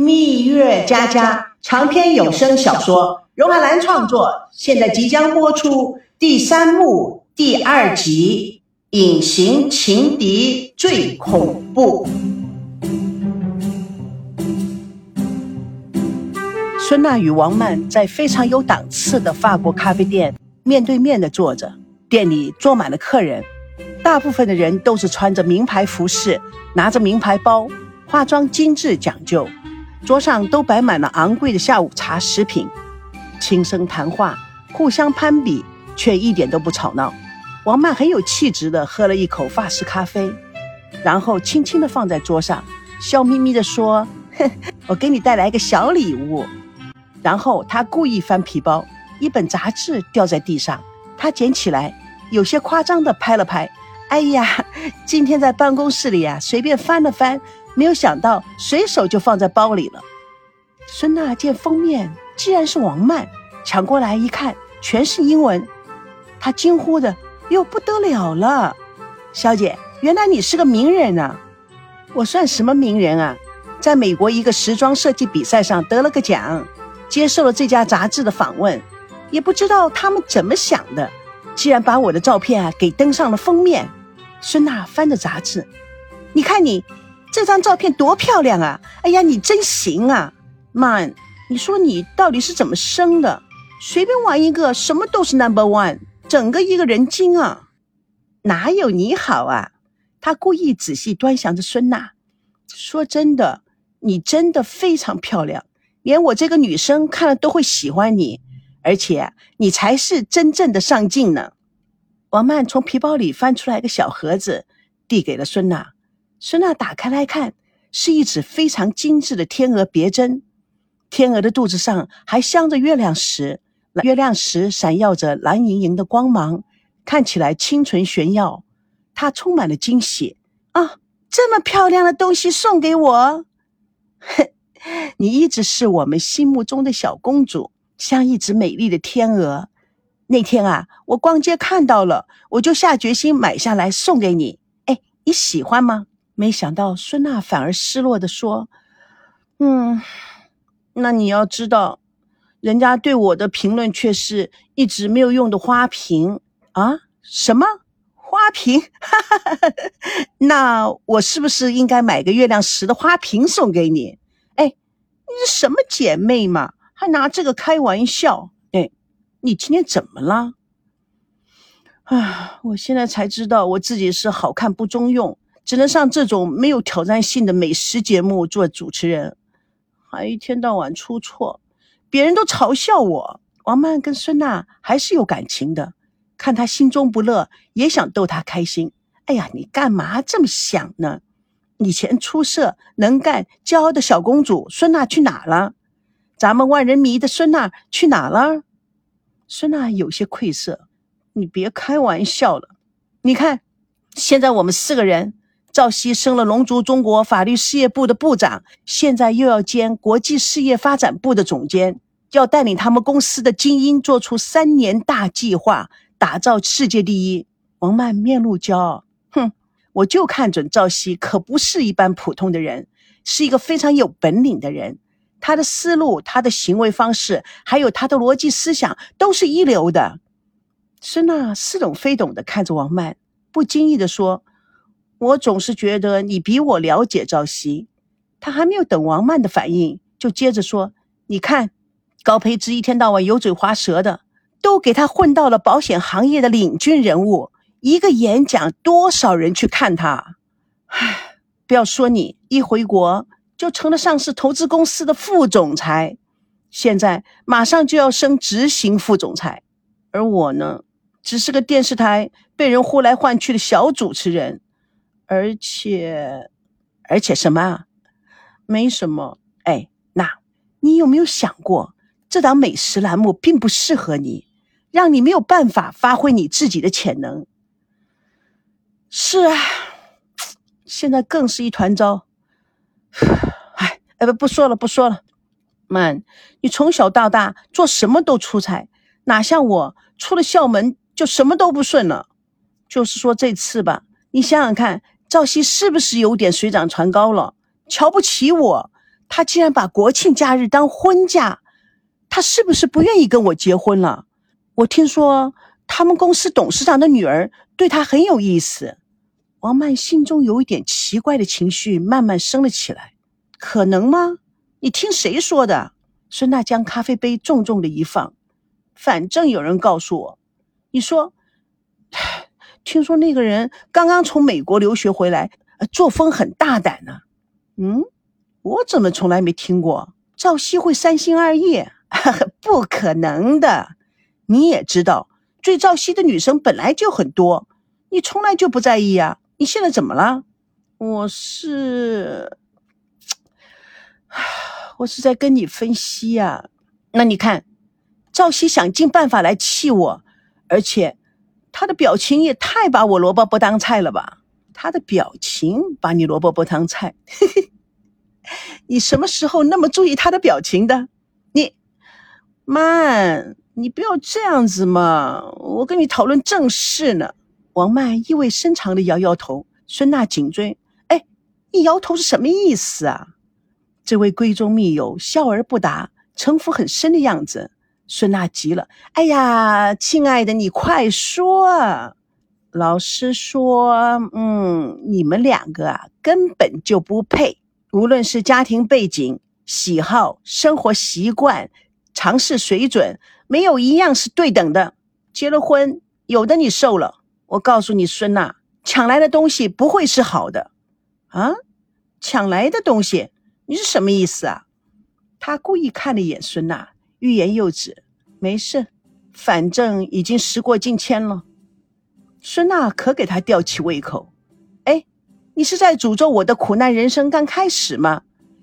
蜜月佳佳长篇有声小说，荣海兰创作，现在即将播出第三幕第二集《隐形情敌最恐怖》。孙娜与王曼在非常有档次的法国咖啡店面对面的坐着，店里坐满了客人，大部分的人都是穿着名牌服饰，拿着名牌包，化妆精致讲究。桌上都摆满了昂贵的下午茶食品，轻声谈话，互相攀比，却一点都不吵闹。王曼很有气质地喝了一口法式咖啡，然后轻轻地放在桌上，笑眯眯地说：“，我给你带来一个小礼物。”然后她故意翻皮包，一本杂志掉在地上，她捡起来，有些夸张地拍了拍：“哎呀，今天在办公室里呀，随便翻了翻。”没有想到，随手就放在包里了。孙娜见封面竟然是王曼，抢过来一看，全是英文，她惊呼着：“哟，不得了了！小姐，原来你是个名人啊！我算什么名人啊？在美国一个时装设计比赛上得了个奖，接受了这家杂志的访问，也不知道他们怎么想的，竟然把我的照片啊给登上了封面。”孙娜翻着杂志，你看你。这张照片多漂亮啊！哎呀，你真行啊，曼！你说你到底是怎么生的？随便玩一个，什么都是 number one，整个一个人精啊！哪有你好啊？他故意仔细端详着孙娜，说真的，你真的非常漂亮，连我这个女生看了都会喜欢你，而且你才是真正的上镜呢。王曼从皮包里翻出来一个小盒子，递给了孙娜。孙娜打开来看，是一只非常精致的天鹅别针，天鹅的肚子上还镶着月亮石，月亮石闪耀着蓝莹莹的光芒，看起来清纯炫耀。她充满了惊喜啊！这么漂亮的东西送给我，哼，你一直是我们心目中的小公主，像一只美丽的天鹅。那天啊，我逛街看到了，我就下决心买下来送给你。哎，你喜欢吗？没想到孙娜反而失落的说：“嗯，那你要知道，人家对我的评论却是一直没有用的花瓶啊？什么花瓶？那我是不是应该买个月亮石的花瓶送给你？哎，你是什么姐妹嘛？还拿这个开玩笑？哎，你今天怎么了？啊，我现在才知道我自己是好看不中用。”只能上这种没有挑战性的美食节目做主持人，还一天到晚出错，别人都嘲笑我。王曼跟孙娜还是有感情的，看她心中不乐，也想逗她开心。哎呀，你干嘛这么想呢？以前出色能干、骄傲的小公主孙娜去哪了？咱们万人迷的孙娜去哪了？孙娜有些愧色，你别开玩笑了。你看，现在我们四个人。赵熙升了龙族中国法律事业部的部长，现在又要兼国际事业发展部的总监，要带领他们公司的精英做出三年大计划，打造世界第一。王曼面露骄傲，哼，我就看准赵熙可不是一般普通的人，是一个非常有本领的人。他的思路、他的行为方式，还有他的逻辑思想，都是一流的。孙娜似懂非懂的看着王曼，不经意的说。我总是觉得你比我了解赵熙。他还没有等王曼的反应，就接着说：“你看，高培之一天到晚油嘴滑舌的，都给他混到了保险行业的领军人物。一个演讲，多少人去看他？唉，不要说你，一回国就成了上市投资公司的副总裁，现在马上就要升执行副总裁，而我呢，只是个电视台被人呼来唤去的小主持人。”而且，而且什么啊？没什么。哎，那你有没有想过，这档美食栏目并不适合你，让你没有办法发挥你自己的潜能？是啊，现在更是一团糟。哎，哎不，不说了，不说了。曼，你从小到大做什么都出彩，哪像我出了校门就什么都不顺了。就是说这次吧，你想想看。赵熙是不是有点水涨船高了？瞧不起我，他竟然把国庆假日当婚假，他是不是不愿意跟我结婚了？我听说他们公司董事长的女儿对他很有意思。王曼心中有一点奇怪的情绪慢慢升了起来。可能吗？你听谁说的？孙娜将咖啡杯重重的一放。反正有人告诉我，你说，听说那个人刚刚从美国留学回来，作风很大胆呢。嗯，我怎么从来没听过赵熙会三心二意？不可能的。你也知道，追赵熙的女生本来就很多，你从来就不在意啊。你现在怎么了？我是，我是在跟你分析呀。那你看，赵熙想尽办法来气我，而且他的表情也太把我萝卜不当菜了吧？他的表情把你萝卜不当菜？你什么时候那么注意他的表情的？你曼。你不要这样子嘛！我跟你讨论正事呢。王曼意味深长的摇摇头。孙娜紧追：“哎，你摇头是什么意思啊？”这位闺中密友笑而不答，城府很深的样子。孙娜急了：“哎呀，亲爱的，你快说！老师说，嗯，你们两个啊，根本就不配。无论是家庭背景、喜好、生活习惯、尝试水准。”没有一样是对等的。结了婚，有的你受了。我告诉你，孙娜，抢来的东西不会是好的。啊，抢来的东西，你是什么意思啊？他故意看了一眼孙娜，欲言又止。没事，反正已经时过境迁了。孙娜可给他吊起胃口。哎，你是在诅咒我的苦难人生刚开始吗？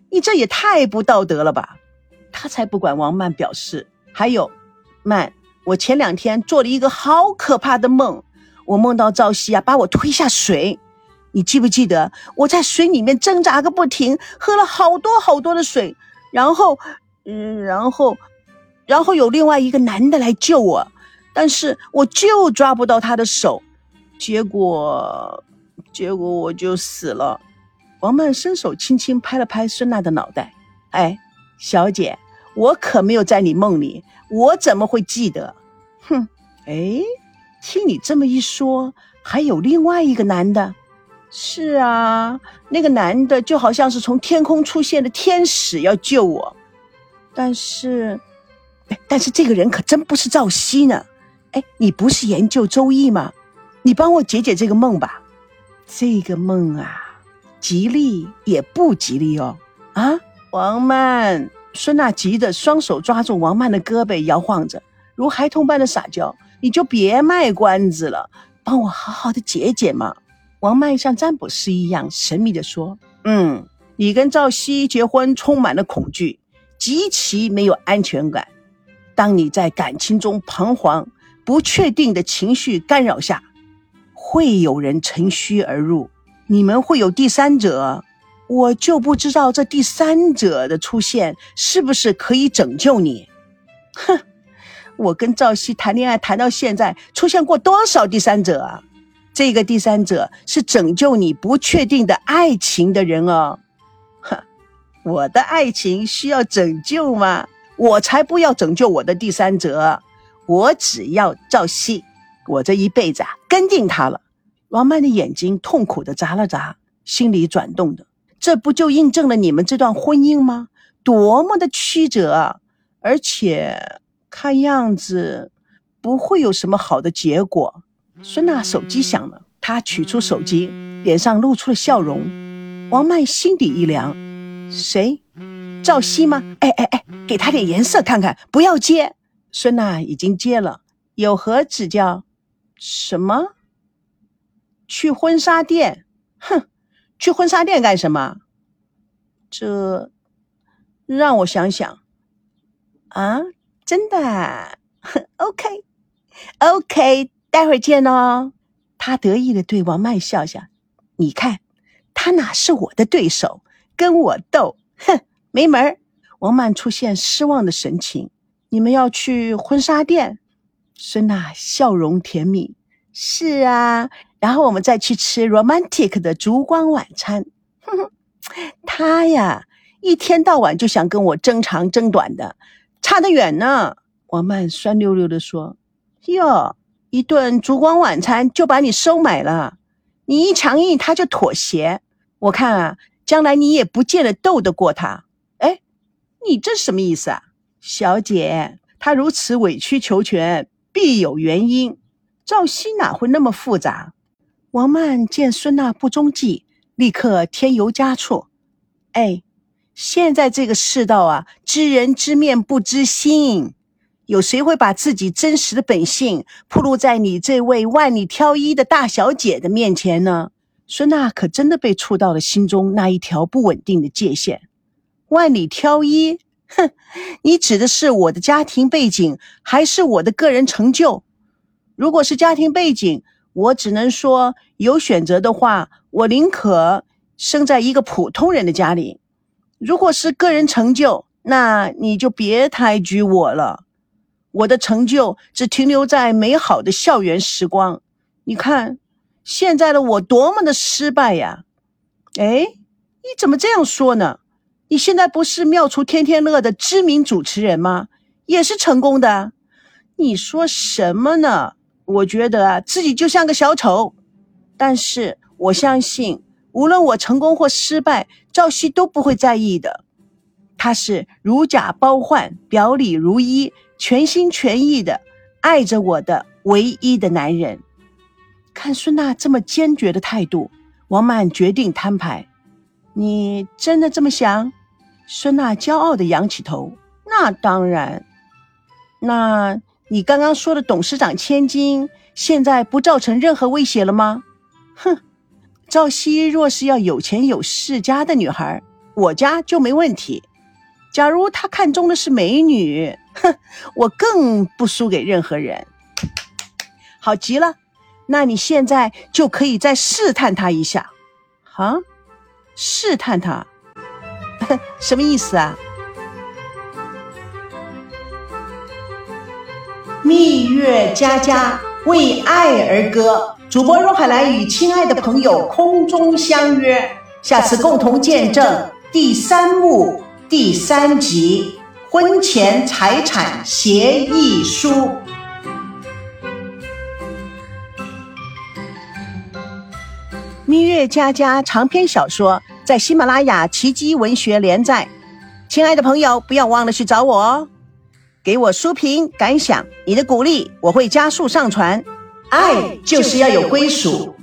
你这也太不道德了吧！他才不管王曼表示，还有。曼，我前两天做了一个好可怕的梦，我梦到赵熙啊把我推下水，你记不记得？我在水里面挣扎个不停，喝了好多好多的水，然后，嗯，然后，然后有另外一个男的来救我，但是我就抓不到他的手，结果，结果我就死了。王曼伸手轻轻拍了拍孙娜的脑袋，哎，小姐，我可没有在你梦里。我怎么会记得？哼！哎，听你这么一说，还有另外一个男的。是啊，那个男的就好像是从天空出现的天使，要救我。但是，但是这个人可真不是赵熙呢。哎，你不是研究周易吗？你帮我解解这个梦吧。这个梦啊，吉利也不吉利哦。啊，王曼。孙娜急得双手抓住王曼的胳膊，摇晃着，如孩童般的撒娇：“你就别卖关子了，帮我好好的解解嘛。”王曼像占卜师一样神秘地说：“嗯，你跟赵熙结婚充满了恐惧，极其没有安全感。当你在感情中彷徨、不确定的情绪干扰下，会有人乘虚而入，你们会有第三者。”我就不知道这第三者的出现是不是可以拯救你？哼，我跟赵熙谈恋爱谈到现在，出现过多少第三者啊？这个第三者是拯救你不确定的爱情的人哦。哼，我的爱情需要拯救吗？我才不要拯救我的第三者，我只要赵熙，我这一辈子啊跟定他了。王曼的眼睛痛苦的眨了眨，心里转动的。这不就印证了你们这段婚姻吗？多么的曲折啊！而且看样子不会有什么好的结果。孙娜手机响了，她取出手机，脸上露出了笑容。王曼心底一凉：谁？赵熙吗？哎哎哎，给他点颜色看看，不要接。孙娜已经接了，有何指教？什么？去婚纱店？哼！去婚纱店干什么？这让我想想啊，真的？OK，OK，待会儿见哦。他得意的对王曼笑笑，你看他哪是我的对手，跟我斗，哼，没门儿。王曼出现失望的神情。你们要去婚纱店？孙娜笑容甜蜜。是啊。然后我们再去吃 romantic 的烛光晚餐。哼哼，他呀一天到晚就想跟我争长争短的，差得远呢。王曼酸溜溜地说：“哟，一顿烛光晚餐就把你收买了，你一强硬他就妥协。我看啊，将来你也不见得斗得过他。你这是什么意思啊，小姐？他如此委曲求全，必有原因。赵熙哪会那么复杂？”王曼见孙娜不中计，立刻添油加醋：“哎，现在这个世道啊，知人知面不知心。”有谁会把自己真实的本性暴露在你这位万里挑一的大小姐的面前呢？孙娜可真的被触到了心中那一条不稳定的界限。万里挑一，哼，你指的是我的家庭背景，还是我的个人成就？如果是家庭背景，我只能说，有选择的话，我宁可生在一个普通人的家里。如果是个人成就，那你就别抬举我了。我的成就只停留在美好的校园时光。你看，现在的我多么的失败呀！哎，你怎么这样说呢？你现在不是妙厨天天乐的知名主持人吗？也是成功的。你说什么呢？我觉得啊，自己就像个小丑。但是我相信，无论我成功或失败，赵熙都不会在意的。他是如假包换，表里如一。全心全意的爱着我的唯一的男人，看孙娜这么坚决的态度，王曼决定摊牌。你真的这么想？孙娜骄傲的仰起头。那当然。那你刚刚说的董事长千金，现在不造成任何威胁了吗？哼，赵熙若是要有钱有势家的女孩，我家就没问题。假如他看中的是美女，哼，我更不输给任何人。好极了，那你现在就可以再试探他一下，啊？试探他，什么意思啊？蜜月佳佳为爱而歌，主播若海来与亲爱的朋友空中相约，下次共同见证第三幕。第三集婚前财产协议书，蜜月佳佳长篇小说在喜马拉雅奇迹文学连载。亲爱的朋友，不要忘了去找我哦，给我书评感想，你的鼓励我会加速上传。爱就是要有归属。